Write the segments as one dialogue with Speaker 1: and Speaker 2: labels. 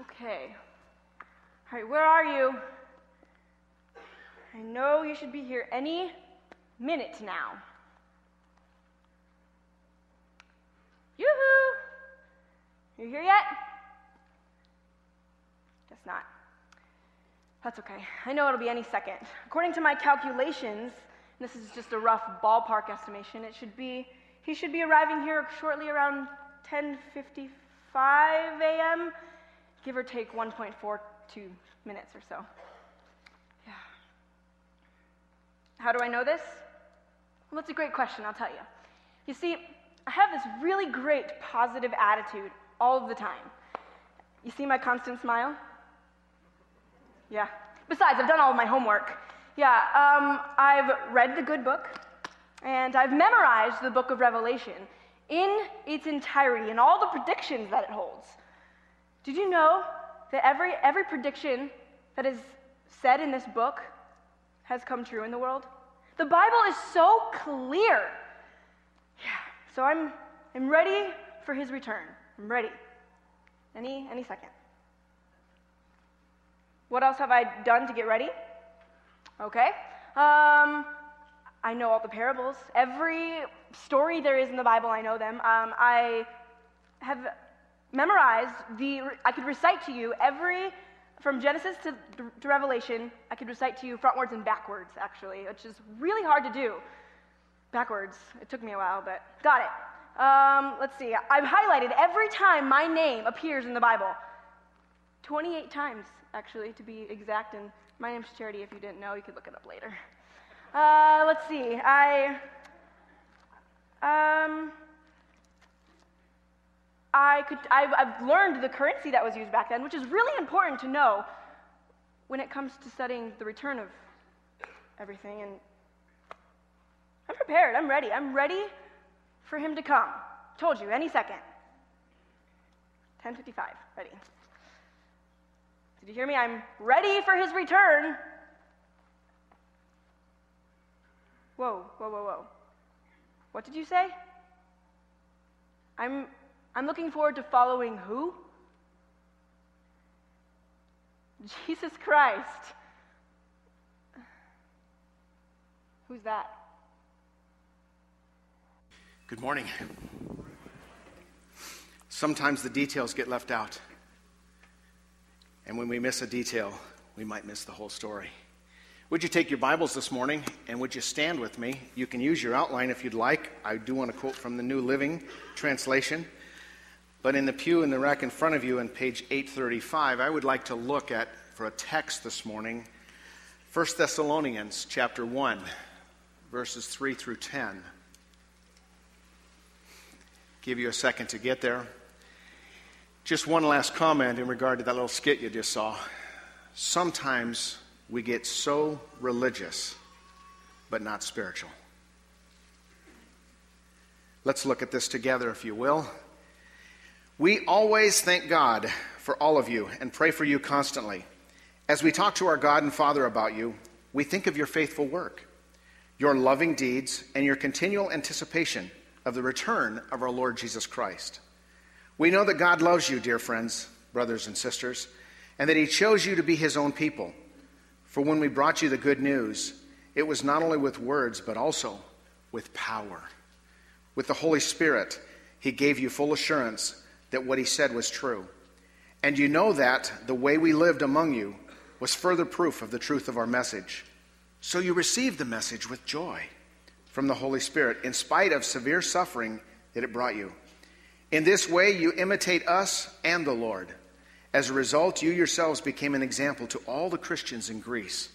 Speaker 1: Okay. All right, where are you? I know you should be here any minute now. Yoo-hoo! You here yet? Guess not. That's okay. I know it'll be any second. According to my calculations, this is just a rough ballpark estimation, it should be he should be arriving here shortly around 10:55 a.m., give or take 1.42 minutes or so. Yeah. How do I know this? Well, that's a great question, I'll tell you. You see, I have this really great positive attitude all of the time. You see my constant smile? Yeah. Besides, I've done all of my homework. Yeah, um, I've read the good book, and I've memorized the book of Revelation in its entirety and all the predictions that it holds. Did you know that every, every prediction that is said in this book has come true in the world? The Bible is so clear. Yeah, so I'm, I'm ready for his return. I'm ready. Any, any second. What else have I done to get ready? Okay. Um, I know all the parables. Every story there is in the Bible, I know them. Um, I have memorized the, I could recite to you every, from Genesis to, to Revelation, I could recite to you frontwards and backwards, actually, which is really hard to do. Backwards. It took me a while, but got it. Um, let's see. I've highlighted every time my name appears in the Bible. 28 times, actually, to be exact. And my name's Charity. If you didn't know, you could look it up later. Uh, let's see. I. Um, I could, I've, I've learned the currency that was used back then, which is really important to know when it comes to studying the return of everything. And I'm prepared. I'm ready. I'm ready for him to come. Told you, any second. 10:55. Ready. Did you hear me? I'm ready for his return. Whoa, whoa, whoa, whoa. What did you say? I'm, I'm looking forward to following who? Jesus Christ. Who's that?
Speaker 2: Good morning. Sometimes the details get left out. And when we miss a detail, we might miss the whole story. Would you take your Bibles this morning and would you stand with me? You can use your outline if you'd like. I do want to quote from the New Living Translation. But in the pew in the rack in front of you on page 835, I would like to look at, for a text this morning, 1 Thessalonians chapter 1, verses 3 through 10. Give you a second to get there. Just one last comment in regard to that little skit you just saw. Sometimes we get so religious, but not spiritual. Let's look at this together, if you will. We always thank God for all of you and pray for you constantly. As we talk to our God and Father about you, we think of your faithful work, your loving deeds, and your continual anticipation of the return of our Lord Jesus Christ. We know that God loves you, dear friends, brothers and sisters, and that He chose you to be His own people. For when we brought you the good news, it was not only with words, but also with power. With the Holy Spirit, He gave you full assurance that what He said was true. And you know that the way we lived among you was further proof of the truth of our message. So you received the message with joy from the Holy Spirit, in spite of severe suffering that it brought you. In this way, you imitate us and the Lord. As a result, you yourselves became an example to all the Christians in Greece.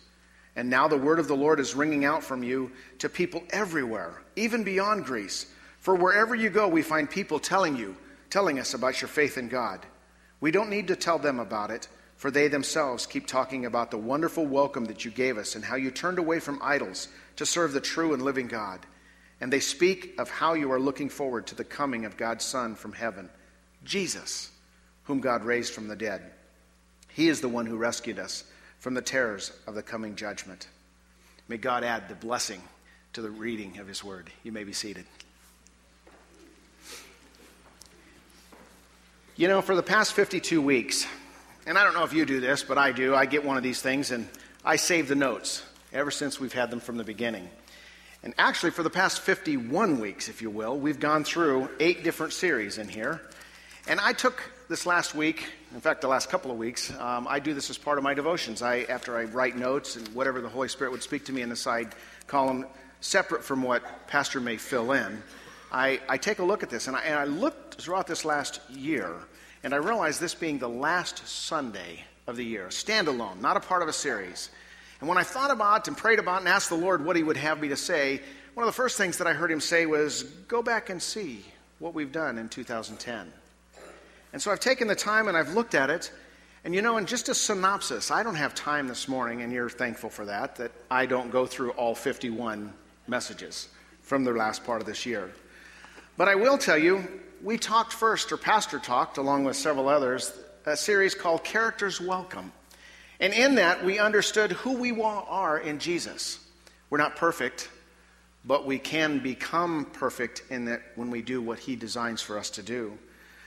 Speaker 2: And now the word of the Lord is ringing out from you to people everywhere, even beyond Greece. For wherever you go, we find people telling you, telling us about your faith in God. We don't need to tell them about it, for they themselves keep talking about the wonderful welcome that you gave us and how you turned away from idols to serve the true and living God. And they speak of how you are looking forward to the coming of God's Son from heaven, Jesus, whom God raised from the dead. He is the one who rescued us from the terrors of the coming judgment. May God add the blessing to the reading of His word. You may be seated. You know, for the past 52 weeks, And I don't know if you do this, but I do. I get one of these things and I save the notes ever since we've had them from the beginning. And actually, for the past 51 weeks, if you will, we've gone through eight different series in here. And I took this last week, in fact, the last couple of weeks, um, I do this as part of my devotions. I, after I write notes and whatever the Holy Spirit would speak to me in the side column, separate from what Pastor may fill in, I, I take a look at this. And I, and I looked throughout this last year, and I realized this being the last Sunday of the year, standalone, not a part of a series. And when I thought about and prayed about and asked the Lord what He would have me to say, one of the first things that I heard Him say was, Go back and see what we've done in 2010. And so I've taken the time and I've looked at it. And you know, in just a synopsis, I don't have time this morning, and you're thankful for that, that I don't go through all 51 messages from the last part of this year. But I will tell you, we talked first, or Pastor talked, along with several others, a series called Characters Welcome. And in that, we understood who we are in Jesus. We're not perfect, but we can become perfect in that when we do what He designs for us to do.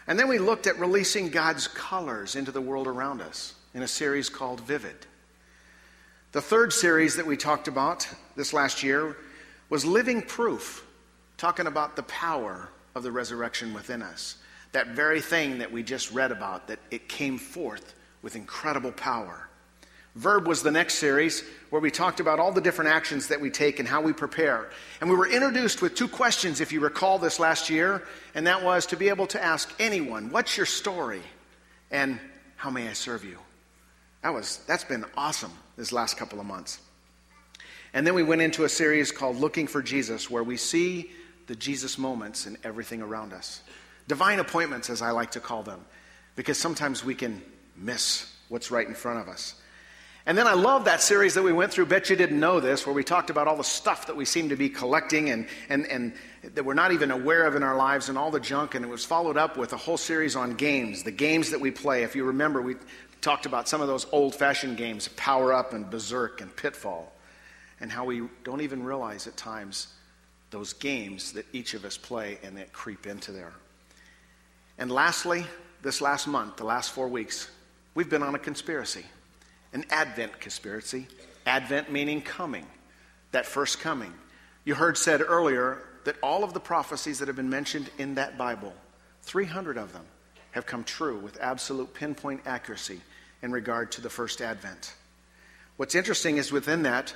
Speaker 2: And then we looked at releasing God's colors into the world around us in a series called Vivid. The third series that we talked about this last year was Living Proof, talking about the power of the resurrection within us. That very thing that we just read about, that it came forth with incredible power. Verb was the next series where we talked about all the different actions that we take and how we prepare. And we were introduced with two questions, if you recall this last year, and that was to be able to ask anyone, What's your story? And how may I serve you? That was, that's been awesome this last couple of months. And then we went into a series called Looking for Jesus, where we see the Jesus moments in everything around us. Divine appointments, as I like to call them, because sometimes we can miss what's right in front of us. And then I love that series that we went through, Bet You Didn't Know This, where we talked about all the stuff that we seem to be collecting and, and, and that we're not even aware of in our lives and all the junk. And it was followed up with a whole series on games, the games that we play. If you remember, we talked about some of those old fashioned games, Power Up and Berserk and Pitfall, and how we don't even realize at times those games that each of us play and that creep into there. And lastly, this last month, the last four weeks, we've been on a conspiracy an Advent conspiracy. Advent meaning coming, that first coming. You heard said earlier that all of the prophecies that have been mentioned in that Bible, 300 of them, have come true with absolute pinpoint accuracy in regard to the first Advent. What's interesting is within that,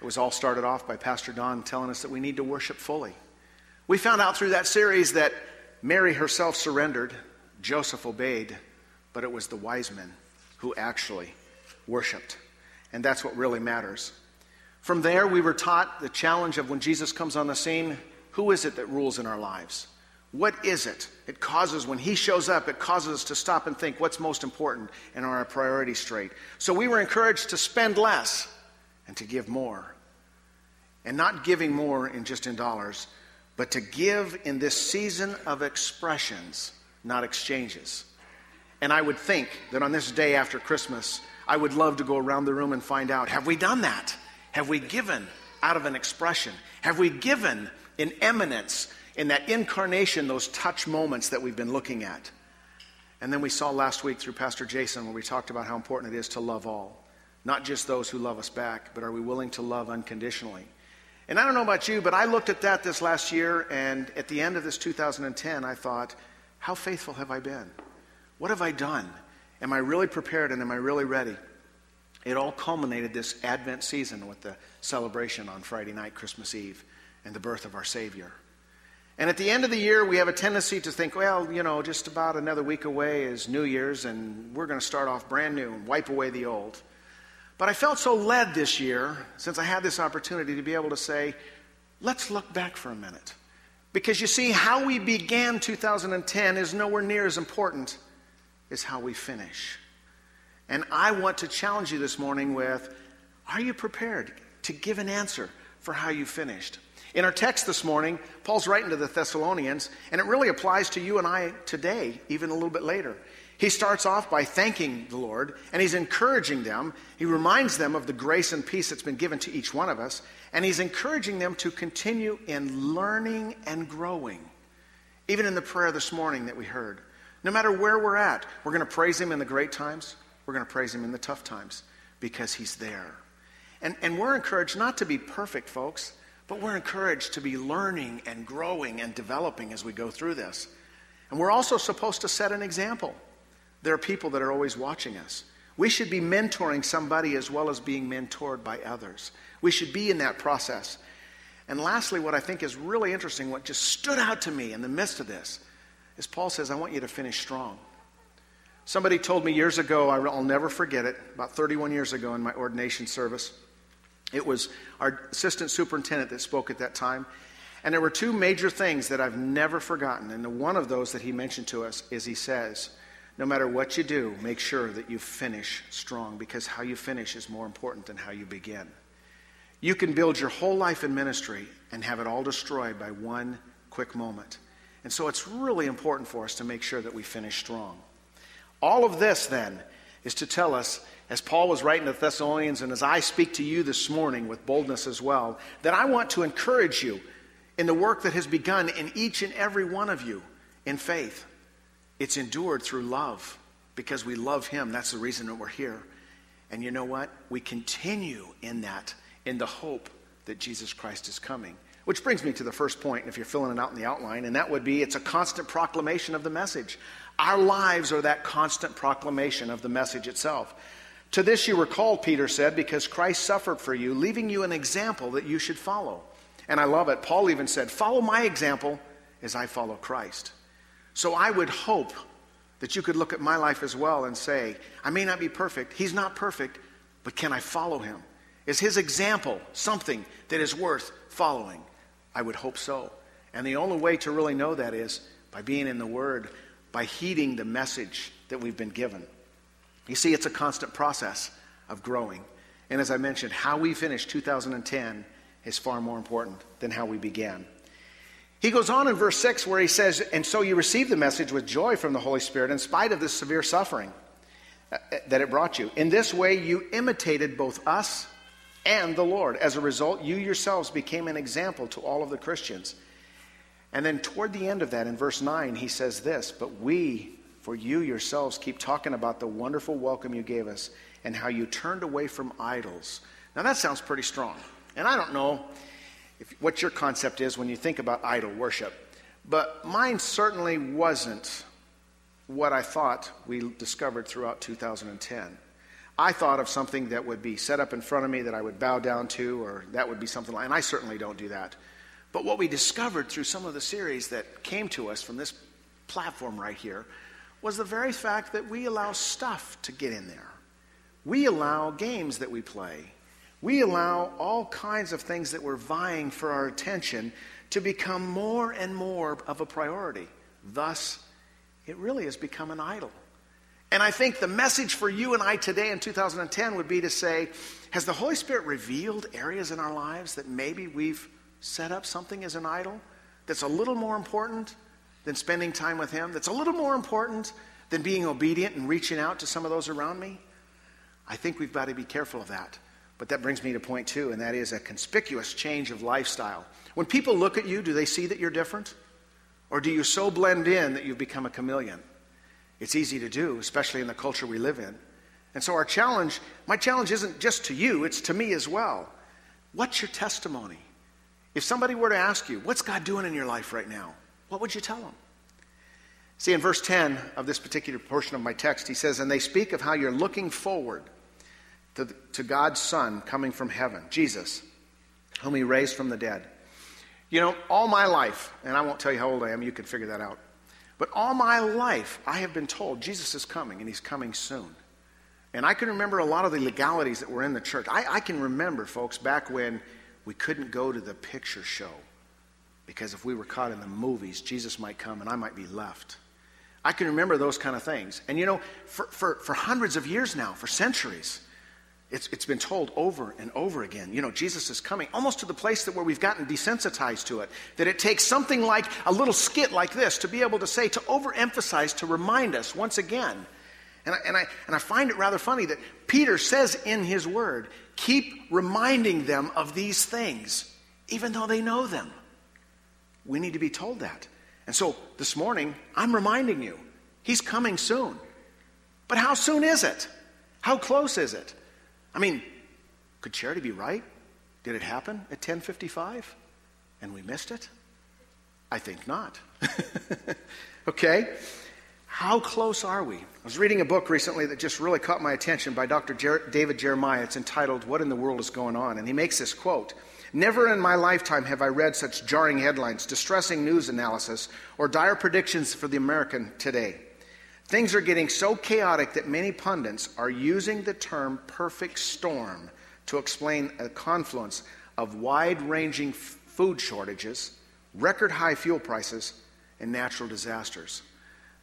Speaker 2: it was all started off by Pastor Don telling us that we need to worship fully. We found out through that series that Mary herself surrendered, Joseph obeyed, but it was the wise men who actually worshiped. And that's what really matters. From there, we were taught the challenge of when Jesus comes on the scene who is it that rules in our lives? What is it? It causes, when he shows up, it causes us to stop and think what's most important and are our priorities straight. So we were encouraged to spend less and to give more. And not giving more in just in dollars, but to give in this season of expressions, not exchanges. And I would think that on this day after Christmas, I would love to go around the room and find out have we done that? Have we given out of an expression? Have we given in eminence, in that incarnation, those touch moments that we've been looking at? And then we saw last week through Pastor Jason where we talked about how important it is to love all, not just those who love us back, but are we willing to love unconditionally? And I don't know about you, but I looked at that this last year, and at the end of this 2010, I thought, how faithful have I been? What have I done? Am I really prepared and am I really ready? It all culminated this Advent season with the celebration on Friday night, Christmas Eve, and the birth of our Savior. And at the end of the year, we have a tendency to think, well, you know, just about another week away is New Year's, and we're going to start off brand new and wipe away the old. But I felt so led this year, since I had this opportunity to be able to say, let's look back for a minute. Because you see, how we began 2010 is nowhere near as important as how we finish. And I want to challenge you this morning with are you prepared to give an answer for how you finished? In our text this morning, Paul's writing to the Thessalonians, and it really applies to you and I today, even a little bit later. He starts off by thanking the Lord, and he's encouraging them. He reminds them of the grace and peace that's been given to each one of us, and he's encouraging them to continue in learning and growing. Even in the prayer this morning that we heard, no matter where we're at, we're going to praise Him in the great times. We're going to praise Him in the tough times because He's there. And, and we're encouraged not to be perfect, folks, but we're encouraged to be learning and growing and developing as we go through this. And we're also supposed to set an example. There are people that are always watching us. We should be mentoring somebody as well as being mentored by others. We should be in that process. And lastly, what I think is really interesting, what just stood out to me in the midst of this, is Paul says, I want you to finish strong. Somebody told me years ago, I'll never forget it, about 31 years ago in my ordination service. It was our assistant superintendent that spoke at that time. And there were two major things that I've never forgotten. And one of those that he mentioned to us is he says, no matter what you do, make sure that you finish strong because how you finish is more important than how you begin. You can build your whole life in ministry and have it all destroyed by one quick moment. And so it's really important for us to make sure that we finish strong. All of this, then, is to tell us, as Paul was writing to the Thessalonians, and as I speak to you this morning with boldness as well, that I want to encourage you in the work that has begun in each and every one of you in faith. It's endured through love because we love Him. That's the reason that we're here. And you know what? We continue in that, in the hope that Jesus Christ is coming. Which brings me to the first point, if you're filling it out in the outline, and that would be it's a constant proclamation of the message. Our lives are that constant proclamation of the message itself. To this you were called, Peter said, because Christ suffered for you, leaving you an example that you should follow. And I love it. Paul even said, Follow my example as I follow Christ. So I would hope that you could look at my life as well and say, I may not be perfect. He's not perfect, but can I follow him? Is his example something that is worth following? I would hope so. And the only way to really know that is by being in the Word, by heeding the message that we've been given. You see, it's a constant process of growing. And as I mentioned, how we finish 2010 is far more important than how we began. He goes on in verse 6 where he says, And so you received the message with joy from the Holy Spirit in spite of the severe suffering uh, uh, that it brought you. In this way, you imitated both us and the Lord. As a result, you yourselves became an example to all of the Christians. And then toward the end of that, in verse 9, he says this But we, for you yourselves, keep talking about the wonderful welcome you gave us and how you turned away from idols. Now, that sounds pretty strong. And I don't know if, what your concept is when you think about idol worship. But mine certainly wasn't what I thought we discovered throughout 2010. I thought of something that would be set up in front of me that I would bow down to, or that would be something like, and I certainly don't do that. But what we discovered through some of the series that came to us from this platform right here was the very fact that we allow stuff to get in there. We allow games that we play we allow all kinds of things that were vying for our attention to become more and more of a priority. Thus, it really has become an idol. And I think the message for you and I today in 2010 would be to say, has the Holy Spirit revealed areas in our lives that maybe we've set up something as an idol that's a little more important than spending time with Him, that's a little more important than being obedient and reaching out to some of those around me? I think we've got to be careful of that. But that brings me to point two, and that is a conspicuous change of lifestyle. When people look at you, do they see that you're different? Or do you so blend in that you've become a chameleon? It's easy to do, especially in the culture we live in. And so, our challenge, my challenge isn't just to you, it's to me as well. What's your testimony? If somebody were to ask you, What's God doing in your life right now? What would you tell them? See, in verse 10 of this particular portion of my text, he says, And they speak of how you're looking forward to, to God's Son coming from heaven, Jesus, whom he raised from the dead. You know, all my life, and I won't tell you how old I am, you can figure that out. But all my life, I have been told Jesus is coming, and he's coming soon. And I can remember a lot of the legalities that were in the church. I, I can remember, folks, back when we couldn't go to the picture show because if we were caught in the movies, Jesus might come and I might be left. I can remember those kind of things. And you know, for, for, for hundreds of years now, for centuries, it's, it's been told over and over again. You know, Jesus is coming, almost to the place that where we've gotten desensitized to it. That it takes something like a little skit like this to be able to say, to overemphasize, to remind us once again. And I, and, I, and I find it rather funny that Peter says in his word, keep reminding them of these things, even though they know them. We need to be told that. And so this morning, I'm reminding you, he's coming soon. But how soon is it? How close is it? I mean, could charity be right? Did it happen at 1055 and we missed it? I think not. okay? How close are we? I was reading a book recently that just really caught my attention by Dr. Jer- David Jeremiah. It's entitled, What in the World is Going On? And he makes this quote Never in my lifetime have I read such jarring headlines, distressing news analysis, or dire predictions for the American today. Things are getting so chaotic that many pundits are using the term perfect storm to explain a confluence of wide ranging food shortages, record high fuel prices, and natural disasters.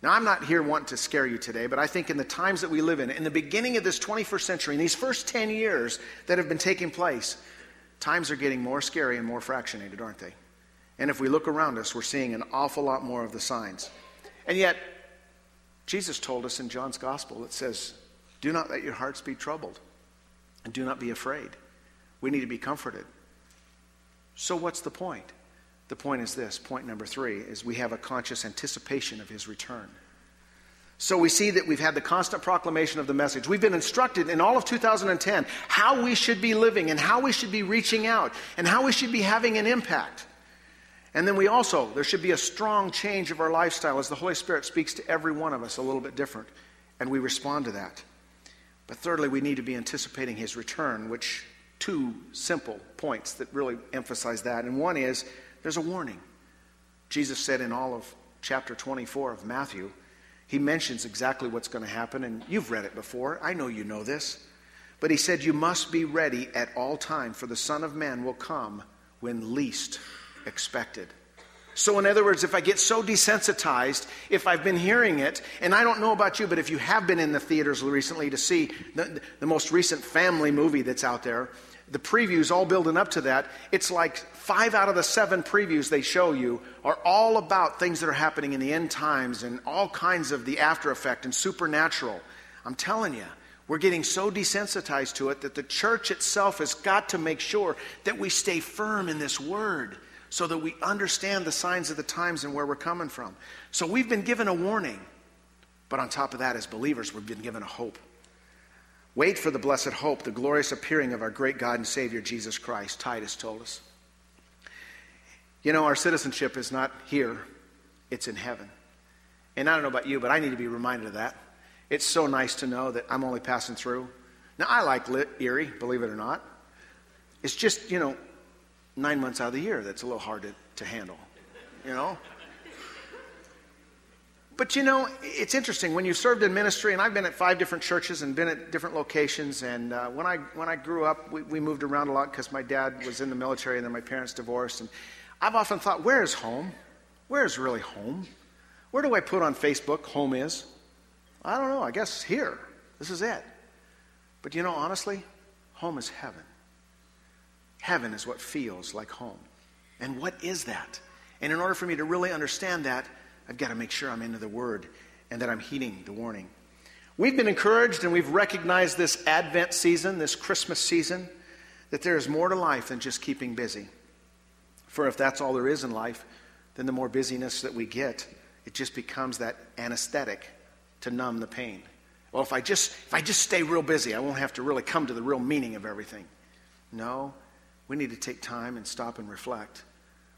Speaker 2: Now, I'm not here wanting to scare you today, but I think in the times that we live in, in the beginning of this 21st century, in these first 10 years that have been taking place, times are getting more scary and more fractionated, aren't they? And if we look around us, we're seeing an awful lot more of the signs. And yet, Jesus told us in John's gospel, it says, Do not let your hearts be troubled, and do not be afraid. We need to be comforted. So, what's the point? The point is this point number three is we have a conscious anticipation of his return. So we see that we've had the constant proclamation of the message. We've been instructed in all of 2010 how we should be living and how we should be reaching out and how we should be having an impact. And then we also, there should be a strong change of our lifestyle as the Holy Spirit speaks to every one of us a little bit different, and we respond to that. But thirdly, we need to be anticipating his return, which two simple points that really emphasize that. And one is there's a warning. Jesus said in all of chapter 24 of Matthew, he mentions exactly what's going to happen, and you've read it before. I know you know this. But he said, You must be ready at all time, for the Son of Man will come when least expected. So, in other words, if I get so desensitized, if I've been hearing it, and I don't know about you, but if you have been in the theaters recently to see the, the most recent family movie that's out there, the previews all building up to that, it's like five out of the seven previews they show you are all about things that are happening in the end times and all kinds of the after effect and supernatural. I'm telling you, we're getting so desensitized to it that the church itself has got to make sure that we stay firm in this word so that we understand the signs of the times and where we're coming from. So we've been given a warning, but on top of that, as believers, we've been given a hope. Wait for the blessed hope, the glorious appearing of our great God and Savior, Jesus Christ, Titus told us. You know, our citizenship is not here, it's in heaven. And I don't know about you, but I need to be reminded of that. It's so nice to know that I'm only passing through. Now, I like Erie, believe it or not. It's just, you know, nine months out of the year that's a little hard to, to handle, you know? But you know, it's interesting when you served in ministry, and I've been at five different churches and been at different locations. And uh, when I when I grew up, we, we moved around a lot because my dad was in the military, and then my parents divorced. And I've often thought, where is home? Where is really home? Where do I put on Facebook home is? I don't know. I guess here. This is it. But you know, honestly, home is heaven. Heaven is what feels like home. And what is that? And in order for me to really understand that, I've got to make sure I'm into the Word and that I'm heeding the warning. We've been encouraged and we've recognized this Advent season, this Christmas season, that there is more to life than just keeping busy. For if that's all there is in life, then the more busyness that we get, it just becomes that anesthetic to numb the pain. Well, if I just if I just stay real busy, I won't have to really come to the real meaning of everything. No, we need to take time and stop and reflect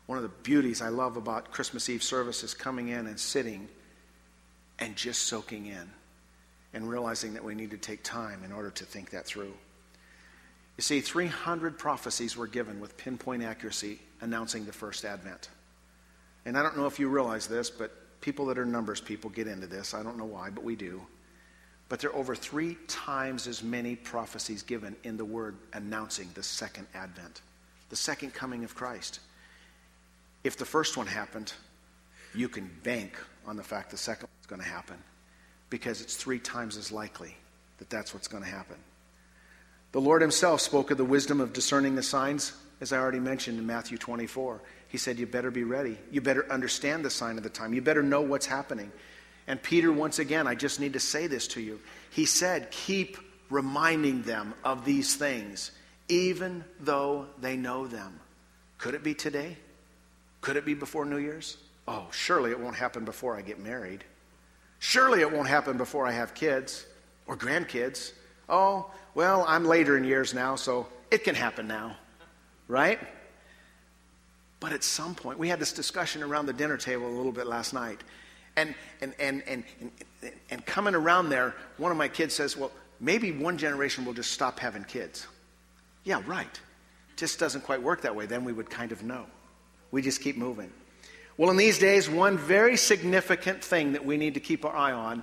Speaker 2: one of the beauties I love about Christmas Eve service is coming in and sitting and just soaking in and realizing that we need to take time in order to think that through. You see, 300 prophecies were given with pinpoint accuracy announcing the first advent. And I don't know if you realize this, but people that are numbers people get into this. I don't know why, but we do. But there are over three times as many prophecies given in the word announcing the second advent, the second coming of Christ. If the first one happened, you can bank on the fact the second one's going to happen because it's three times as likely that that's what's going to happen. The Lord Himself spoke of the wisdom of discerning the signs, as I already mentioned in Matthew 24. He said, You better be ready. You better understand the sign of the time. You better know what's happening. And Peter, once again, I just need to say this to you. He said, Keep reminding them of these things, even though they know them. Could it be today? Could it be before New Year's? Oh, surely it won't happen before I get married. Surely it won't happen before I have kids or grandkids Oh, well, I'm later in years now, so it can happen now, right? But at some point, we had this discussion around the dinner table a little bit last night. And, and, and, and, and, coming around there, one of my kids says, Well, maybe one generation will just stop having kids. Yeah, right. Just doesn't quite work that way. Then we would kind of know. We just keep moving. Well, in these days, one very significant thing that we need to keep our eye on,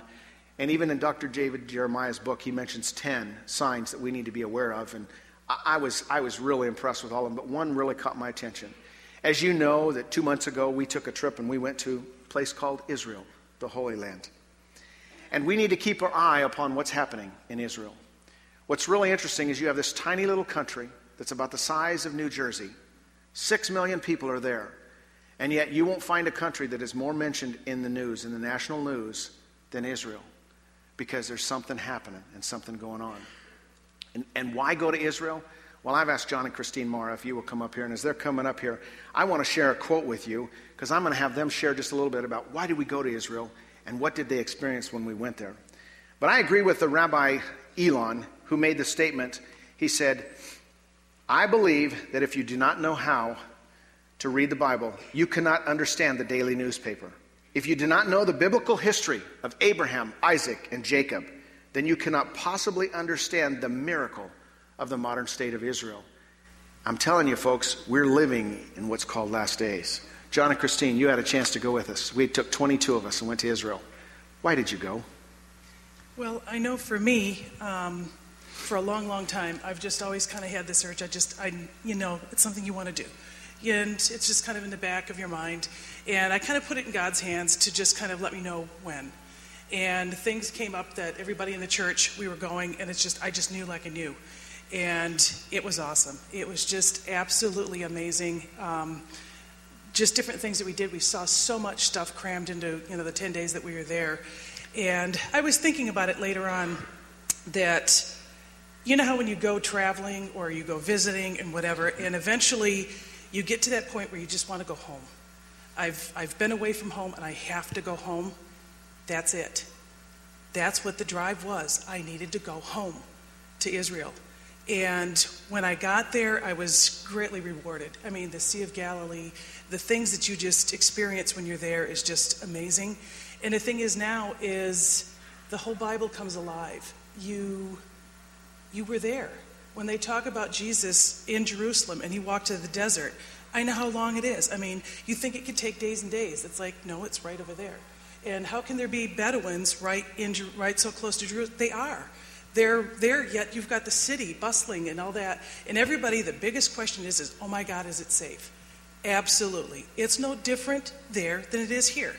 Speaker 2: and even in Dr. David Jeremiah's book, he mentions 10 signs that we need to be aware of. And I was, I was really impressed with all of them, but one really caught my attention. As you know, that two months ago we took a trip and we went to place called Israel, the Holy Land. And we need to keep our eye upon what's happening in Israel. What's really interesting is you have this tiny little country that's about the size of New Jersey. Six million people are there. And yet, you won't find a country that is more mentioned in the news, in the national news, than Israel because there's something happening and something going on. And, and why go to Israel? Well, I've asked John and Christine Mara if you will come up here. And as they're coming up here, I want to share a quote with you because I'm going to have them share just a little bit about why did we go to Israel and what did they experience when we went there. But I agree with the Rabbi Elon who made the statement. He said, I believe that if you do not know how to read the Bible, you cannot understand the daily newspaper. If you do not know the biblical history of Abraham, Isaac, and Jacob, then you cannot possibly understand the miracle of the modern state of Israel. I'm telling you, folks, we're living in what's called last days. John and Christine, you had a chance to go with us. We took 22 of us and went to Israel. Why did you go?
Speaker 3: Well, I know for me, um, for a long, long time, I've just always kind of had this urge. I just, I, you know, it's something you want to do and it's just kind of in the back of your mind. And I kind of put it in God's hands to just kind of let me know when. And things came up that everybody in the church, we were going, and it's just, I just knew like I knew. And it was awesome. It was just absolutely amazing. Um, just different things that we did. We saw so much stuff crammed into, you know, the 10 days that we were there. And I was thinking about it later on that, you know how when you go traveling or you go visiting and whatever, and eventually you get to that point where you just want to go home. I've, I've been away from home and I have to go home. That's it. That's what the drive was. I needed to go home to Israel. And when I got there, I was greatly rewarded. I mean, the Sea of Galilee, the things that you just experience when you're there is just amazing. And the thing is now is the whole Bible comes alive. You you were there. When they talk about Jesus in Jerusalem and he walked to the desert, I know how long it is. I mean, you think it could take days and days. It's like, no, it's right over there. And how can there be Bedouins right in right so close to Jerusalem? They are. They're there, yet you've got the city bustling and all that. And everybody, the biggest question is, is oh my God, is it safe? Absolutely. It's no different there than it is here.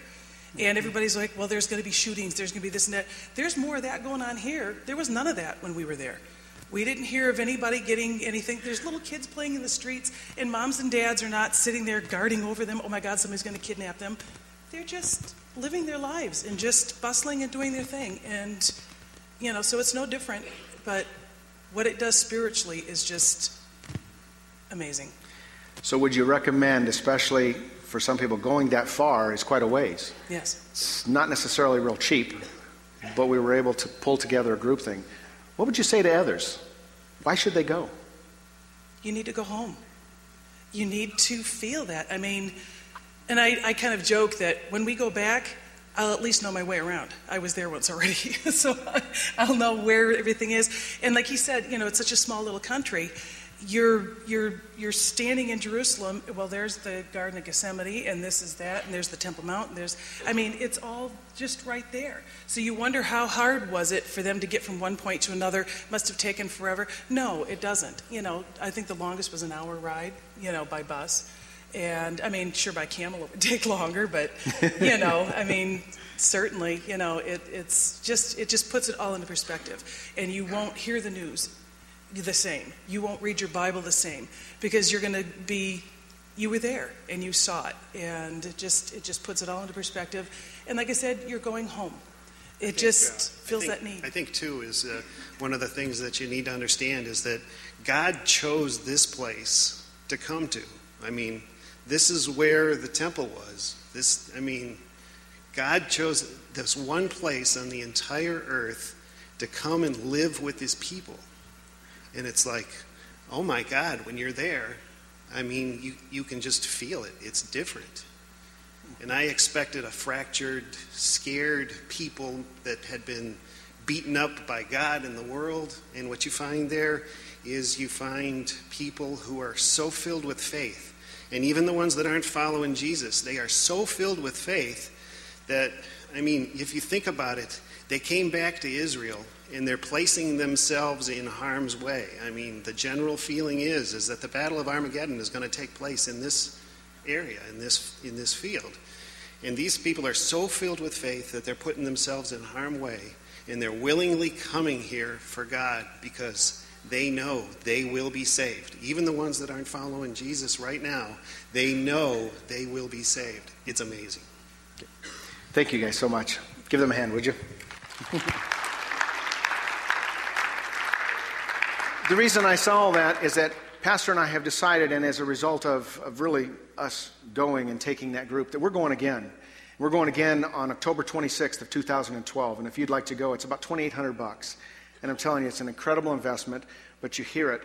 Speaker 3: And everybody's like, well, there's going to be shootings, there's going to be this and that. There's more of that going on here. There was none of that when we were there. We didn't hear of anybody getting anything. There's little kids playing in the streets, and moms and dads are not sitting there guarding over them. Oh my God, somebody's going to kidnap them. They're just living their lives and just bustling and doing their thing. And, you know, so it's no different. But what it does spiritually is just amazing.
Speaker 2: So, would you recommend, especially for some people, going that far is quite a ways?
Speaker 3: Yes.
Speaker 2: It's not necessarily real cheap, but we were able to pull together a group thing. What would you say to others? Why should they go?
Speaker 3: You need to go home. You need to feel that. I mean, and I, I kind of joke that when we go back, I'll at least know my way around. I was there once already, so I'll know where everything is. And like he said, you know, it's such a small little country you're you're you're standing in Jerusalem. Well, there's the Garden of Gethsemane, and this is that, and there's the Temple Mount. And there's, I mean, it's all just right there. So you wonder how hard was it for them to get from one point to another? Must have taken forever. No, it doesn't. You know, I think the longest was an hour ride. You know, by bus, and I mean, sure, by camel it would take longer, but you know, I mean. Certainly, you know, it, it's just it just puts it all into perspective, and you won't hear the news the same. You won't read your Bible the same because you're going to be you were there and you saw it. And it just it just puts it all into perspective. And like i said you're going home. It think, just uh, fills
Speaker 4: think,
Speaker 3: that need.
Speaker 4: I think too is uh, one of the things that you need to understand is that god chose this place to come to. I mean this is where the temple was this i mean god chose this one place on the entire earth to come and live with his people. And it's like, oh my God, when you're there, I mean, you, you can just feel it. It's different. And I expected a fractured, scared people that had been beaten up by God and the world. And what you find there is you find people who are so filled with faith. And even the ones that aren't following Jesus, they are so filled with faith that, I mean, if you think about it, they came back to Israel and they're placing themselves in harm's way. I mean, the general feeling is is that the Battle of Armageddon is going to take place in this area, in this in this field. And these people are so filled with faith that they're putting themselves in harm's way and they're willingly coming here for God because they know they will be saved. Even the ones that aren't following Jesus right now, they know they will be saved. It's amazing.
Speaker 2: Thank you guys so much. Give them a hand, would you? the reason I saw that is that Pastor and I have decided, and as a result of, of really us going and taking that group, that we're going again. We're going again on October 26th of 2012, and if you'd like to go, it's about 2,800 bucks. And I'm telling you, it's an incredible investment, but you hear it.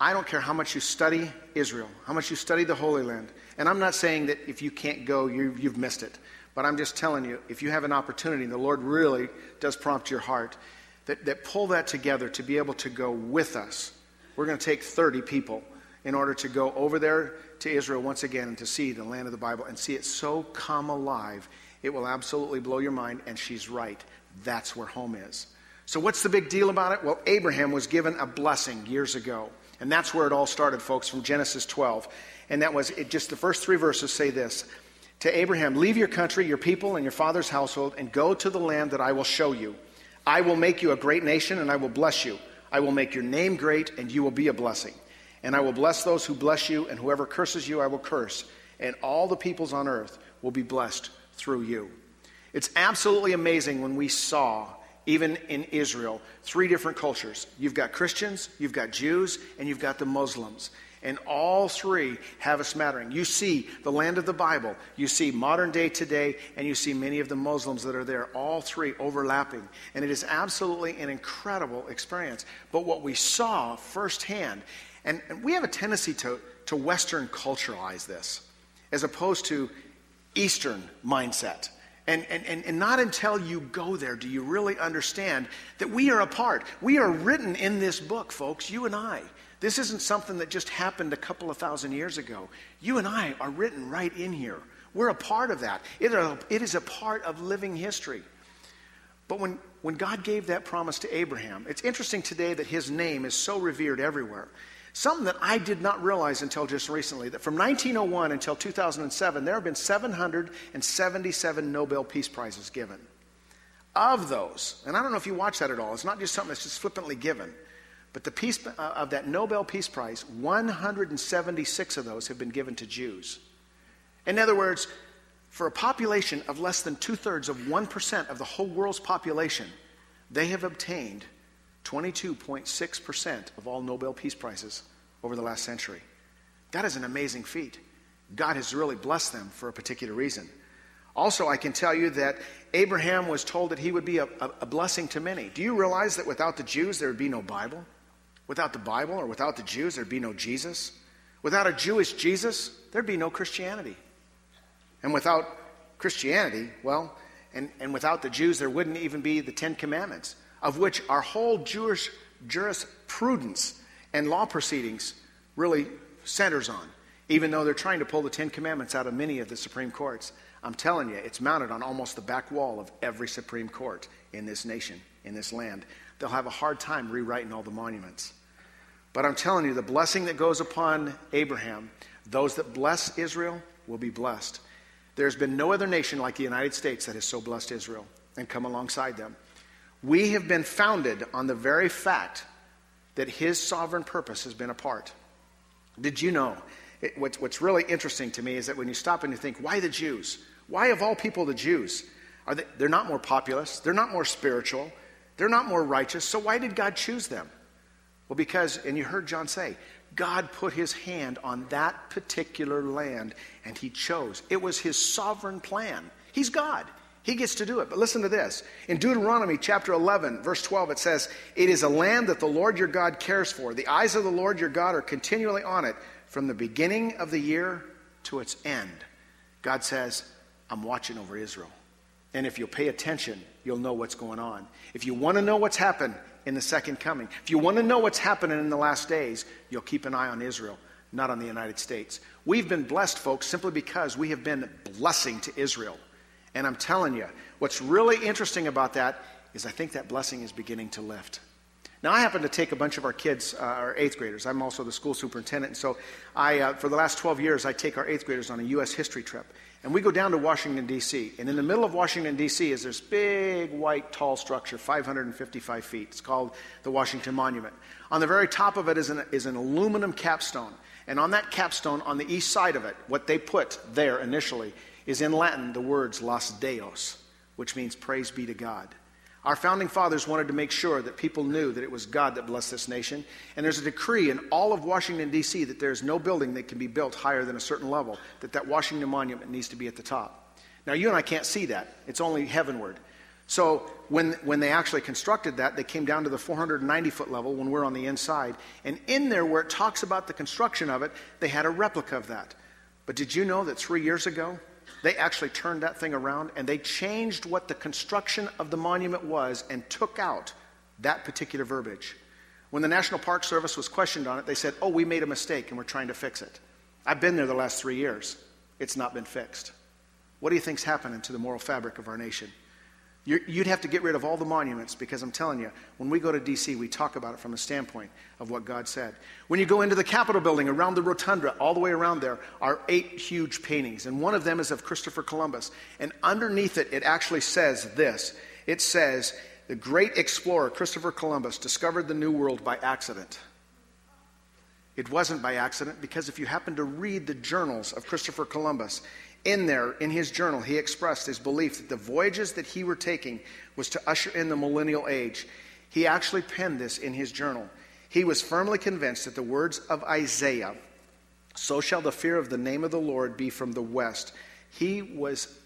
Speaker 2: I don't care how much you study Israel, how much you study the Holy Land. And I'm not saying that if you can't go, you, you've missed it. But I'm just telling you, if you have an opportunity, and the Lord really does prompt your heart, that, that pull that together to be able to go with us. We're going to take 30 people in order to go over there to Israel once again and to see the land of the Bible and see it so come alive, it will absolutely blow your mind. And she's right. That's where home is. So, what's the big deal about it? Well, Abraham was given a blessing years ago. And that's where it all started, folks, from Genesis 12. And that was it, just the first three verses say this To Abraham, leave your country, your people, and your father's household, and go to the land that I will show you. I will make you a great nation, and I will bless you. I will make your name great, and you will be a blessing. And I will bless those who bless you, and whoever curses you, I will curse. And all the peoples on earth will be blessed through you. It's absolutely amazing when we saw, even in Israel, three different cultures. You've got Christians, you've got Jews, and you've got the Muslims. And all three have a smattering. You see the land of the Bible, you see modern day today, and you see many of the Muslims that are there, all three overlapping. And it is absolutely an incredible experience. But what we saw firsthand and, and we have a tendency to, to Western culturalize this as opposed to Eastern mindset. And, and, and, and not until you go there do you really understand that we are a part. We are written in this book, folks, you and I. This isn't something that just happened a couple of thousand years ago. You and I are written right in here. We're a part of that. It, are, it is a part of living history. But when, when God gave that promise to Abraham, it's interesting today that his name is so revered everywhere. Something that I did not realize until just recently that from 1901 until 2007, there have been 777 Nobel Peace Prizes given. Of those, and I don't know if you watch that at all, it's not just something that's just flippantly given, but the piece uh, of that Nobel Peace Prize, 176 of those have been given to Jews. In other words, for a population of less than two thirds of 1% of the whole world's population, they have obtained 22.6% of all Nobel Peace Prizes over the last century. That is an amazing feat. God has really blessed them for a particular reason. Also, I can tell you that Abraham was told that he would be a, a, a, blessing to many. Do you realize that without the Jews, there would be no Bible? Without the Bible or without the Jews, there'd be no Jesus? Without a Jewish Jesus, there'd be no Christianity. And without Christianity, well, and, and without the Jews, there wouldn't even be the Ten Commandments of which our whole Jewish jurisprudence and law proceedings really centers on, even though they're trying to pull the Ten Commandments out of many of the Supreme Courts. I'm telling you, it's mounted on almost the back wall of every Supreme Court in this nation, in this land. They'll have a hard time rewriting all the monuments. But I'm telling you, the blessing that goes upon Abraham, those that bless Israel will be blessed. There's been no other nation like the United States that has so blessed Israel and come alongside them. We have been founded on the very fact that his sovereign purpose has been a part. Did you know? It, what's, what's really interesting to me is that when you stop and you think, why the Jews? Why, of all people, the Jews? Are they, they're not more populous, they're not more spiritual, they're not more righteous, so why did God choose them? Well, because, and you heard John say, God put his hand on that particular land and he chose. It was his sovereign plan. He's God. He gets to do it. But listen to this. In Deuteronomy chapter 11, verse 12, it says, It is a land that the Lord your God cares for. The eyes of the Lord your God are continually on it from the beginning of the year to its end. God says, I'm watching over Israel. And if you'll pay attention, you'll know what's going on. If you want to know what's happened in the second coming, if you want to know what's happening in the last days, you'll keep an eye on Israel, not on the United States. We've been blessed, folks, simply because we have been blessing to Israel. And I'm telling you, what's really interesting about that is I think that blessing is beginning to lift. Now, I happen to take a bunch of our kids, uh, our eighth graders. I'm also the school superintendent. And so, I, uh, for the last 12 years, I take our eighth graders on a U.S. history trip. And we go down to Washington, D.C. And in the middle of Washington, D.C., is this big, white, tall structure, 555 feet. It's called the Washington Monument. On the very top of it is an, is an aluminum capstone. And on that capstone, on the east side of it, what they put there initially is in Latin the words Laus Deo, which means praise be to God. Our founding fathers wanted to make sure that people knew that it was God that blessed this nation. And there's a decree in all of Washington, D.C., that there's no building that can be built higher than a certain level, that that Washington Monument needs to be at the top. Now, you and I can't see that, it's only heavenward. So, when, when they actually constructed that, they came down to the 490 foot level when we're on the inside. And in there, where it talks about the construction of it, they had a replica of that. But did you know that three years ago, they actually turned that thing around and they changed what the construction of the monument was and took out that particular verbiage. When the National Park Service was questioned on it, they said, Oh, we made a mistake and we're trying to fix it. I've been there the last three years. It's not been fixed. What do you think's happening to the moral fabric of our nation? You'd have to get rid of all the monuments because I'm telling you, when we go to D.C., we talk about it from a standpoint of what God said. When you go into the Capitol building, around the rotunda, all the way around there, are eight huge paintings. And one of them is of Christopher Columbus. And underneath it, it actually says this it says, The great explorer Christopher Columbus discovered the New World by accident. It wasn't by accident because if you happen to read the journals of Christopher Columbus, in there, in his journal, he expressed his belief that the voyages that he were taking was to usher in the millennial age. He actually penned this in his journal. He was firmly convinced that the words of Isaiah, so shall the fear of the name of the Lord be from the west. He was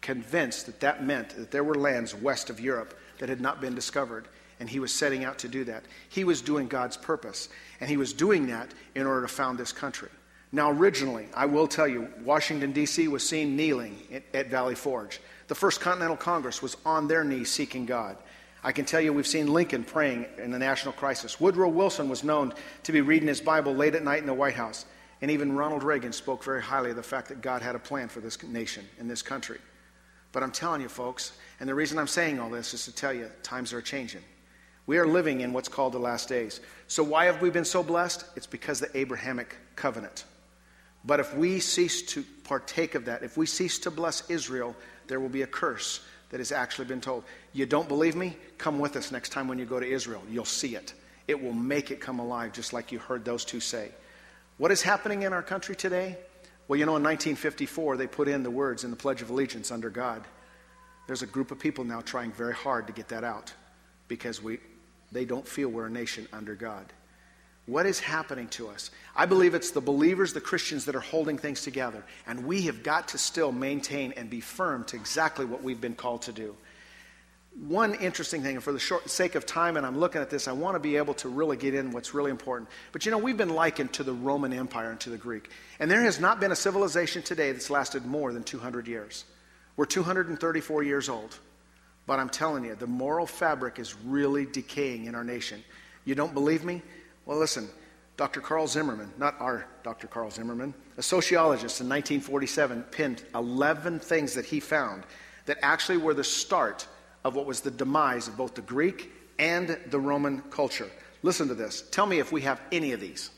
Speaker 2: convinced that that meant that there were lands west of Europe that had not been discovered, and he was setting out to do that. He was doing God's purpose, and he was doing that in order to found this country. Now, originally, I will tell you, Washington, D.C. was seen kneeling at, at Valley Forge. The First Continental Congress was on their knees seeking God. I can tell you we've seen Lincoln praying in the national crisis. Woodrow Wilson was known to be reading his Bible late at night in the White House. And even Ronald Reagan spoke very highly of the fact that God had a plan for this nation and this country. But I'm telling you, folks, and the reason I'm saying all this is to tell you times are changing. We are living in what's called the last days. So, why have we been so blessed? It's because the Abrahamic covenant. But if we cease to partake of that, if we cease to bless Israel, there will be a curse that has actually been told. You don't believe me? Come with us next time when you go to Israel. You'll see it. It will make it come alive, just like you heard those two say. What is happening in our country today? Well, you know, in 1954, they put in the words in the Pledge of Allegiance under God. There's a group of people now trying very hard to get that out because we, they don't feel we're a nation under God. What is happening to us? I believe it's the believers, the Christians, that are holding things together. And we have got to still maintain and be firm to exactly what we've been called to do. One interesting thing, and for the short sake of time, and I'm looking at this, I want to be able to really get in what's really important. But you know, we've been likened to the Roman Empire and to the Greek. And there has not been a civilization today that's lasted more than 200 years. We're 234 years old. But I'm telling you, the moral fabric is really decaying in our nation. You don't believe me? Well, listen, Dr. Carl Zimmerman, not our Dr. Carl Zimmerman, a sociologist in 1947, pinned 11 things that he found that actually were the start of what was the demise of both the Greek and the Roman culture. Listen to this. Tell me if we have any of these.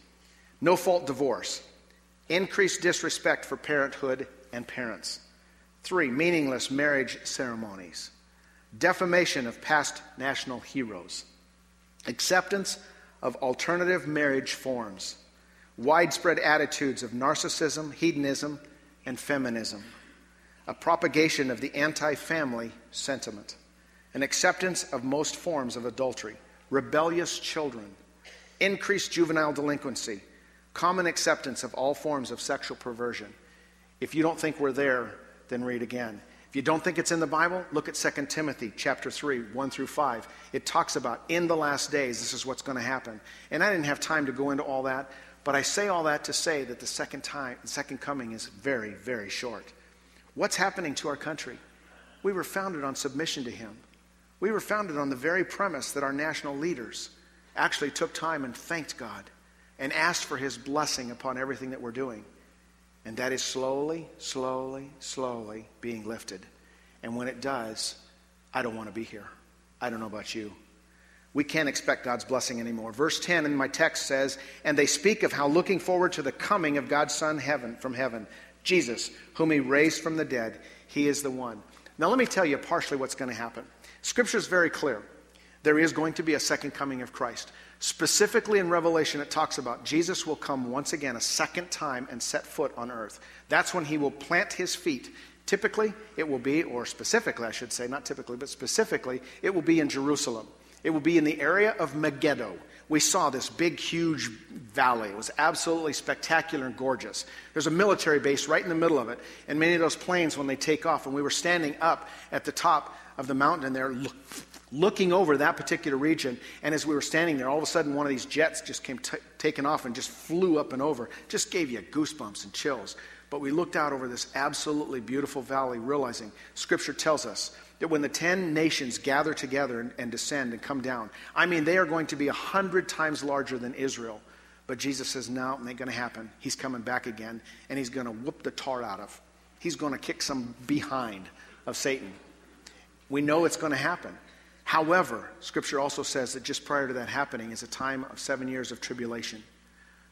Speaker 2: No fault divorce, increased disrespect for parenthood and parents. Three, meaningless marriage ceremonies, defamation of past national heroes, acceptance of alternative marriage forms, widespread attitudes of narcissism, hedonism, and feminism, a propagation of the anti family sentiment, an acceptance of most forms of adultery, rebellious children, increased juvenile delinquency, common acceptance of all forms of sexual perversion. If you don't think we're there, then read again. If you don't think it's in the Bible, look at 2 Timothy chapter 3, 1 through 5. It talks about in the last days, this is what's going to happen. And I didn't have time to go into all that, but I say all that to say that the second time, the second coming is very, very short. What's happening to our country? We were founded on submission to Him. We were founded on the very premise that our national leaders actually took time and thanked God and asked for His blessing upon everything that we're doing. And that is slowly, slowly, slowly being lifted. And when it does, I don't want to be here. I don't know about you. We can't expect God's blessing anymore. Verse 10 in my text says, And they speak of how looking forward to the coming of God's Son heaven, from heaven, Jesus, whom he raised from the dead, he is the one. Now, let me tell you partially what's going to happen. Scripture is very clear. There is going to be a second coming of Christ. Specifically in Revelation, it talks about Jesus will come once again, a second time, and set foot on earth. That's when he will plant his feet. Typically, it will be, or specifically, I should say, not typically, but specifically, it will be in Jerusalem. It will be in the area of Megiddo. We saw this big, huge valley. It was absolutely spectacular and gorgeous. There's a military base right in the middle of it, and many of those planes, when they take off, and we were standing up at the top of the mountain and there, looking over that particular region. And as we were standing there, all of a sudden one of these jets just came t- taking off and just flew up and over. Just gave you goosebumps and chills. But we looked out over this absolutely beautiful valley, realizing Scripture tells us that when the ten nations gather together and, and descend and come down, I mean, they are going to be a hundred times larger than Israel. But Jesus says, no, it ain't going to happen. He's coming back again, and he's going to whoop the tar out of. He's going to kick some behind of Satan. We know it's going to happen. However, Scripture also says that just prior to that happening is a time of seven years of tribulation.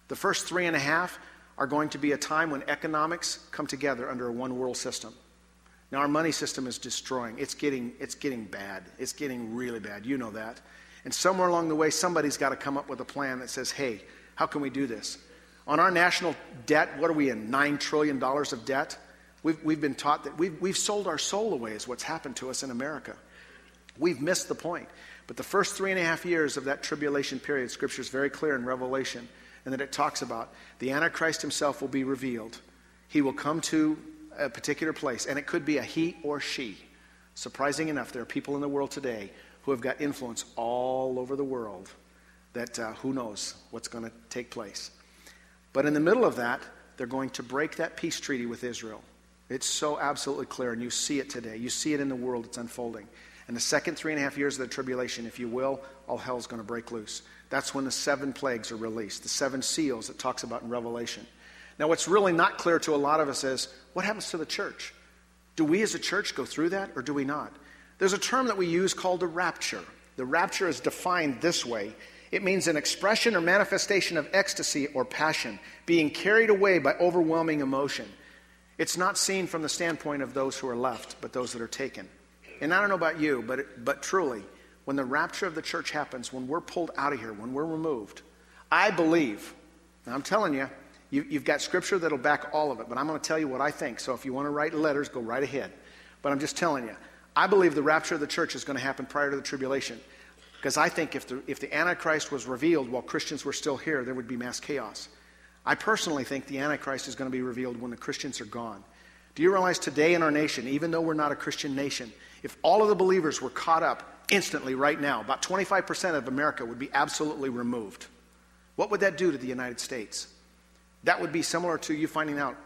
Speaker 2: The first three and a half are going to be a time when economics come together under a one world system. Now, our money system is destroying. It's getting, it's getting bad. It's getting really bad. You know that. And somewhere along the way, somebody's got to come up with a plan that says, hey, how can we do this? On our national debt, what are we in? $9 trillion of debt? We've, we've been taught that we've, we've sold our soul away, is what's happened to us in America. We've missed the point. But the first three and a half years of that tribulation period, Scripture is very clear in Revelation, and that it talks about the Antichrist himself will be revealed. He will come to a particular place, and it could be a he or she. Surprising enough, there are people in the world today who have got influence all over the world that uh, who knows what's going to take place. But in the middle of that, they're going to break that peace treaty with Israel. It's so absolutely clear, and you see it today. You see it in the world, it's unfolding. And the second three and a half years of the tribulation, if you will, all hell's going to break loose. That's when the seven plagues are released, the seven seals that talks about in Revelation. Now, what's really not clear to a lot of us is what happens to the church? Do we as a church go through that or do we not? There's a term that we use called the rapture. The rapture is defined this way it means an expression or manifestation of ecstasy or passion, being carried away by overwhelming emotion. It's not seen from the standpoint of those who are left, but those that are taken. And I don't know about you, but, but truly, when the rapture of the church happens, when we're pulled out of here, when we're removed, I believe, I'm telling you, you, you've got scripture that'll back all of it, but I'm going to tell you what I think. So if you want to write letters, go right ahead. But I'm just telling you, I believe the rapture of the church is going to happen prior to the tribulation. Because I think if the, if the Antichrist was revealed while Christians were still here, there would be mass chaos. I personally think the Antichrist is going to be revealed when the Christians are gone. Do you realize today in our nation, even though we're not a Christian nation, if all of the believers were caught up instantly right now, about 25% of America would be absolutely removed. What would that do to the United States? That would be similar to you finding out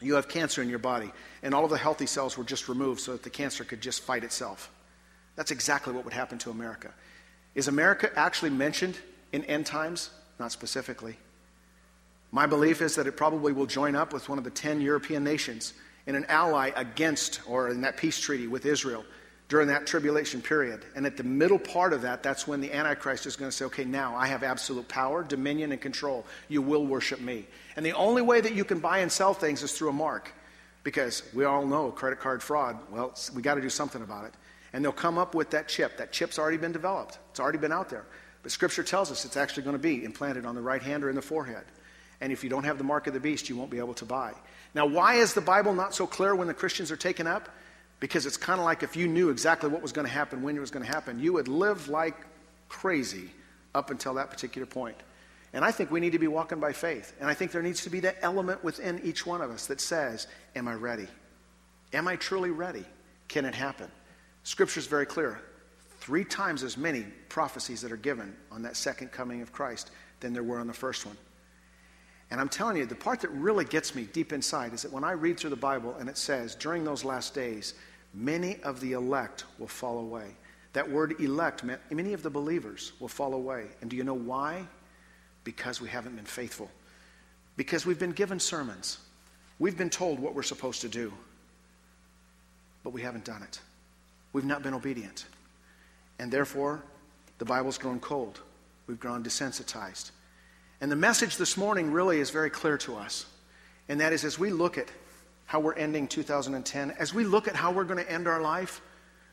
Speaker 2: you have cancer in your body and all of the healthy cells were just removed so that the cancer could just fight itself. That's exactly what would happen to America. Is America actually mentioned in end times? Not specifically. My belief is that it probably will join up with one of the 10 European nations in an ally against or in that peace treaty with Israel during that tribulation period. And at the middle part of that, that's when the Antichrist is going to say, okay, now I have absolute power, dominion, and control. You will worship me. And the only way that you can buy and sell things is through a mark. Because we all know credit card fraud, well, we got to do something about it. And they'll come up with that chip. That chip's already been developed, it's already been out there. But Scripture tells us it's actually going to be implanted on the right hand or in the forehead. And if you don't have the mark of the beast, you won't be able to buy. Now, why is the Bible not so clear when the Christians are taken up? Because it's kind of like if you knew exactly what was going to happen, when it was going to happen, you would live like crazy up until that particular point. And I think we need to be walking by faith. And I think there needs to be that element within each one of us that says, Am I ready? Am I truly ready? Can it happen? Scripture is very clear. Three times as many prophecies that are given on that second coming of Christ than there were on the first one. And I'm telling you, the part that really gets me deep inside is that when I read through the Bible and it says, during those last days, many of the elect will fall away. That word elect meant many of the believers will fall away. And do you know why? Because we haven't been faithful. Because we've been given sermons. We've been told what we're supposed to do. But we haven't done it. We've not been obedient. And therefore, the Bible's grown cold. We've grown desensitized. And the message this morning really is very clear to us. And that is as we look at how we're ending 2010, as we look at how we're going to end our life,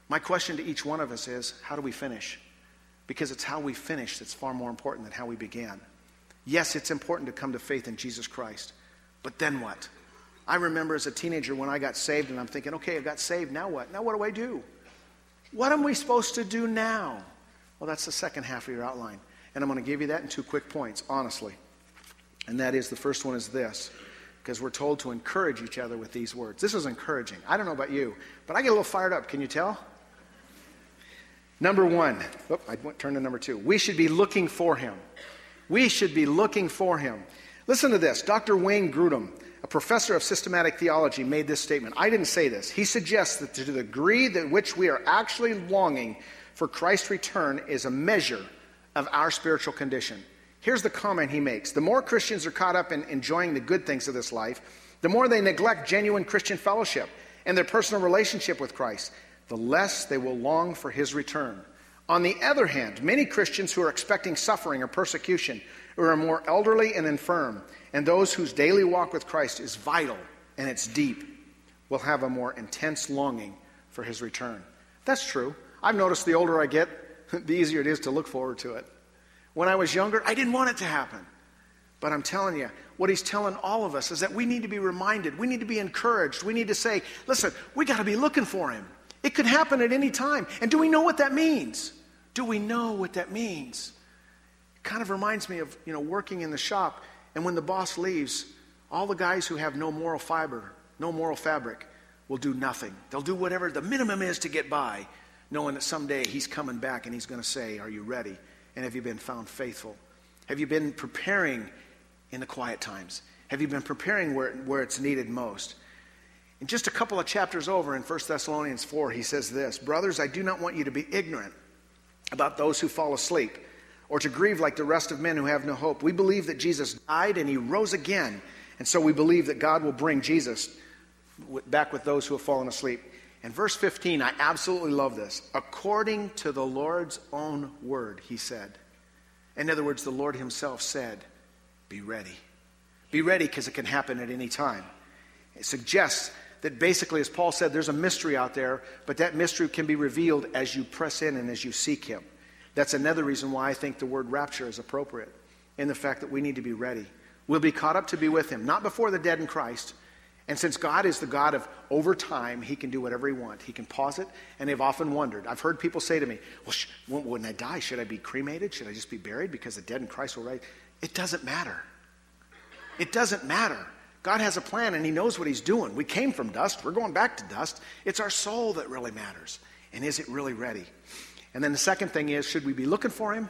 Speaker 2: my question to each one of us is how do we finish? Because it's how we finish that's far more important than how we began. Yes, it's important to come to faith in Jesus Christ, but then what? I remember as a teenager when I got saved, and I'm thinking, okay, I got saved, now what? Now what do I do? What am we supposed to do now? Well, that's the second half of your outline. And I'm going to give you that in two quick points, honestly. And that is the first one is this, because we're told to encourage each other with these words. This is encouraging. I don't know about you, but I get a little fired up. Can you tell? Number one, I turned to number two. We should be looking for him. We should be looking for him. Listen to this. Dr. Wayne Grudem, a professor of systematic theology, made this statement. I didn't say this. He suggests that to the degree that which we are actually longing for Christ's return is a measure of our spiritual condition. Here's the comment he makes The more Christians are caught up in enjoying the good things of this life, the more they neglect genuine Christian fellowship and their personal relationship with Christ the less they will long for his return. On the other hand, many Christians who are expecting suffering or persecution, who are more elderly and infirm, and those whose daily walk with Christ is vital and it's deep, will have a more intense longing for his return. That's true. I've noticed the older I get, the easier it is to look forward to it. When I was younger, I didn't want it to happen. But I'm telling you, what he's telling all of us is that we need to be reminded, we need to be encouraged, we need to say, listen, we got to be looking for him. It could happen at any time. And do we know what that means? Do we know what that means? It kind of reminds me of, you know, working in the shop and when the boss leaves, all the guys who have no moral fiber, no moral fabric, will do nothing. They'll do whatever the minimum is to get by, knowing that someday he's coming back and he's going to say, Are you ready? And have you been found faithful? Have you been preparing in the quiet times? Have you been preparing where, where it's needed most? In just a couple of chapters over in 1 Thessalonians 4, he says this Brothers, I do not want you to be ignorant about those who fall asleep, or to grieve like the rest of men who have no hope. We believe that Jesus died and he rose again, and so we believe that God will bring Jesus back with those who have fallen asleep. And verse 15, I absolutely love this. According to the Lord's own word, he said. In other words, the Lord himself said, Be ready. Be ready because it can happen at any time. It suggests that basically, as Paul said, there's a mystery out there, but that mystery can be revealed as you press in and as you seek Him. That's another reason why I think the word rapture is appropriate, in the fact that we need to be ready. We'll be caught up to be with Him, not before the dead in Christ. And since God is the God of over time, He can do whatever He wants. He can pause it, and they've often wondered. I've heard people say to me, Well, sh- when I die, should I be cremated? Should I just be buried because the dead in Christ will rise? It doesn't matter. It doesn't matter. God has a plan and He knows what He's doing. We came from dust, we're going back to dust. It's our soul that really matters. And is it really ready? And then the second thing is should we be looking for Him?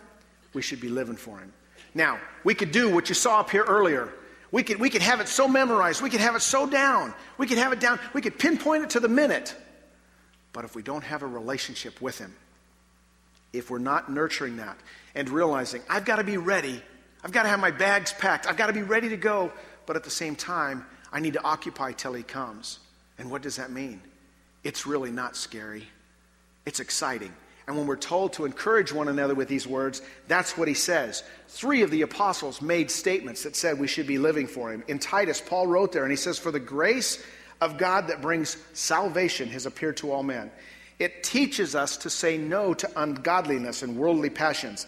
Speaker 2: We should be living for Him. Now, we could do what you saw up here earlier. We could, we could have it so memorized, we could have it so down, we could have it down, we could pinpoint it to the minute. But if we don't have a relationship with Him, if we're not nurturing that and realizing, I've got to be ready, I've got to have my bags packed, I've got to be ready to go, but at the same time, I need to occupy till he comes. And what does that mean? It's really not scary, it's exciting. And when we're told to encourage one another with these words, that's what he says. Three of the apostles made statements that said we should be living for him. In Titus, Paul wrote there, and he says, For the grace of God that brings salvation has appeared to all men. It teaches us to say no to ungodliness and worldly passions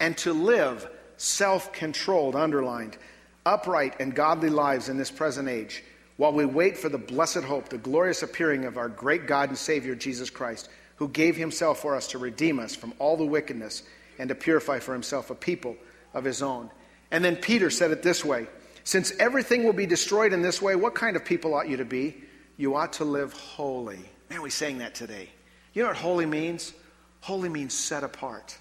Speaker 2: and to live self controlled, underlined, upright and godly lives in this present age while we wait for the blessed hope, the glorious appearing of our great God and Savior, Jesus Christ, who gave himself for us to redeem us from all the wickedness and to purify for himself a people of his own. And then Peter said it this way Since everything will be destroyed in this way, what kind of people ought you to be? You ought to live holy. Man, we sang that today. You know what holy means? Holy means set apart.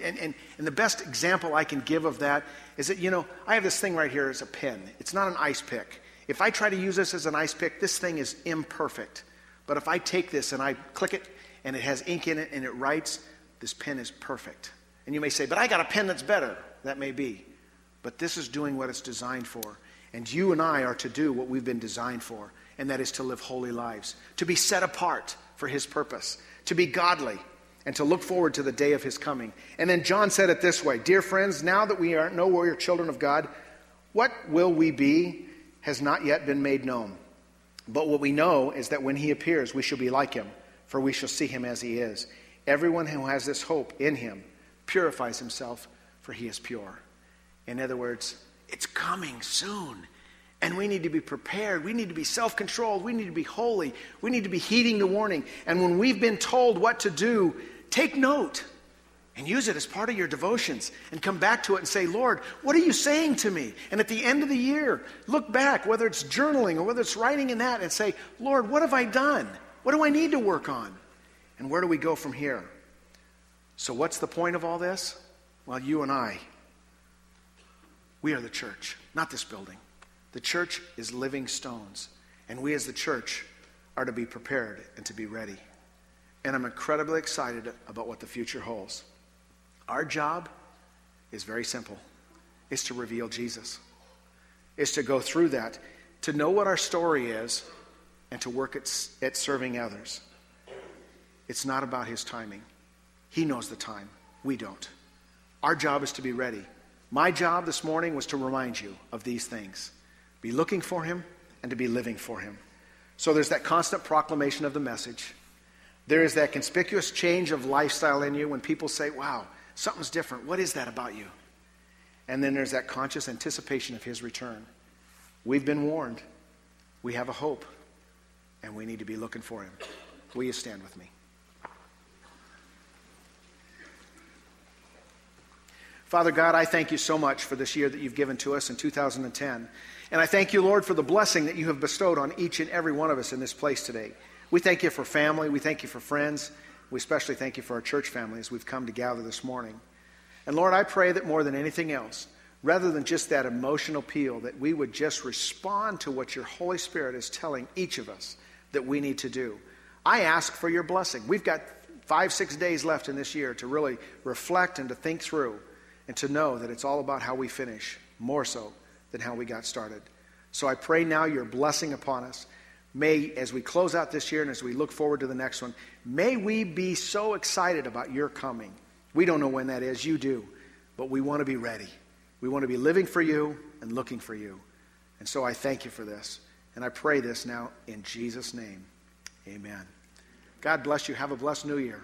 Speaker 2: And, and, and the best example I can give of that is that, you know, I have this thing right here as a pen. It's not an ice pick. If I try to use this as an ice pick, this thing is imperfect. But if I take this and I click it and it has ink in it and it writes, this pen is perfect. And you may say, but I got a pen that's better. That may be. But this is doing what it's designed for. And you and I are to do what we've been designed for, and that is to live holy lives, to be set apart for His purpose, to be godly, and to look forward to the day of His coming. And then John said it this way Dear friends, now that we are, know we are children of God, what will we be has not yet been made known. But what we know is that when He appears, we shall be like Him, for we shall see Him as He is. Everyone who has this hope in Him purifies himself, for He is pure. In other words, it's coming soon. And we need to be prepared. We need to be self controlled. We need to be holy. We need to be heeding the warning. And when we've been told what to do, take note and use it as part of your devotions and come back to it and say, Lord, what are you saying to me? And at the end of the year, look back, whether it's journaling or whether it's writing in that, and say, Lord, what have I done? What do I need to work on? And where do we go from here? So, what's the point of all this? Well, you and I we are the church, not this building. The church is living stones, and we as the church are to be prepared and to be ready. And I'm incredibly excited about what the future holds. Our job is very simple. It's to reveal Jesus. It's to go through that, to know what our story is, and to work at, at serving others. It's not about his timing. He knows the time. We don't. Our job is to be ready. My job this morning was to remind you of these things be looking for Him and to be living for Him. So there's that constant proclamation of the message. There is that conspicuous change of lifestyle in you when people say, wow, something's different. What is that about you? And then there's that conscious anticipation of His return. We've been warned. We have a hope. And we need to be looking for Him. Will you stand with me? Father God, I thank you so much for this year that you've given to us in 2010. And I thank you, Lord, for the blessing that you have bestowed on each and every one of us in this place today. We thank you for family. We thank you for friends. We especially thank you for our church family as we've come to gather this morning. And Lord, I pray that more than anything else, rather than just that emotional appeal, that we would just respond to what your Holy Spirit is telling each of us that we need to do. I ask for your blessing. We've got five, six days left in this year to really reflect and to think through and to know that it's all about how we finish, more so than how we got started. So I pray now your blessing upon us. May, as we close out this year and as we look forward to the next one, may we be so excited about your coming. We don't know when that is, you do, but we want to be ready. We want to be living for you and looking for you. And so I thank you for this. And I pray this now in Jesus' name. Amen. God bless you. Have a blessed new year.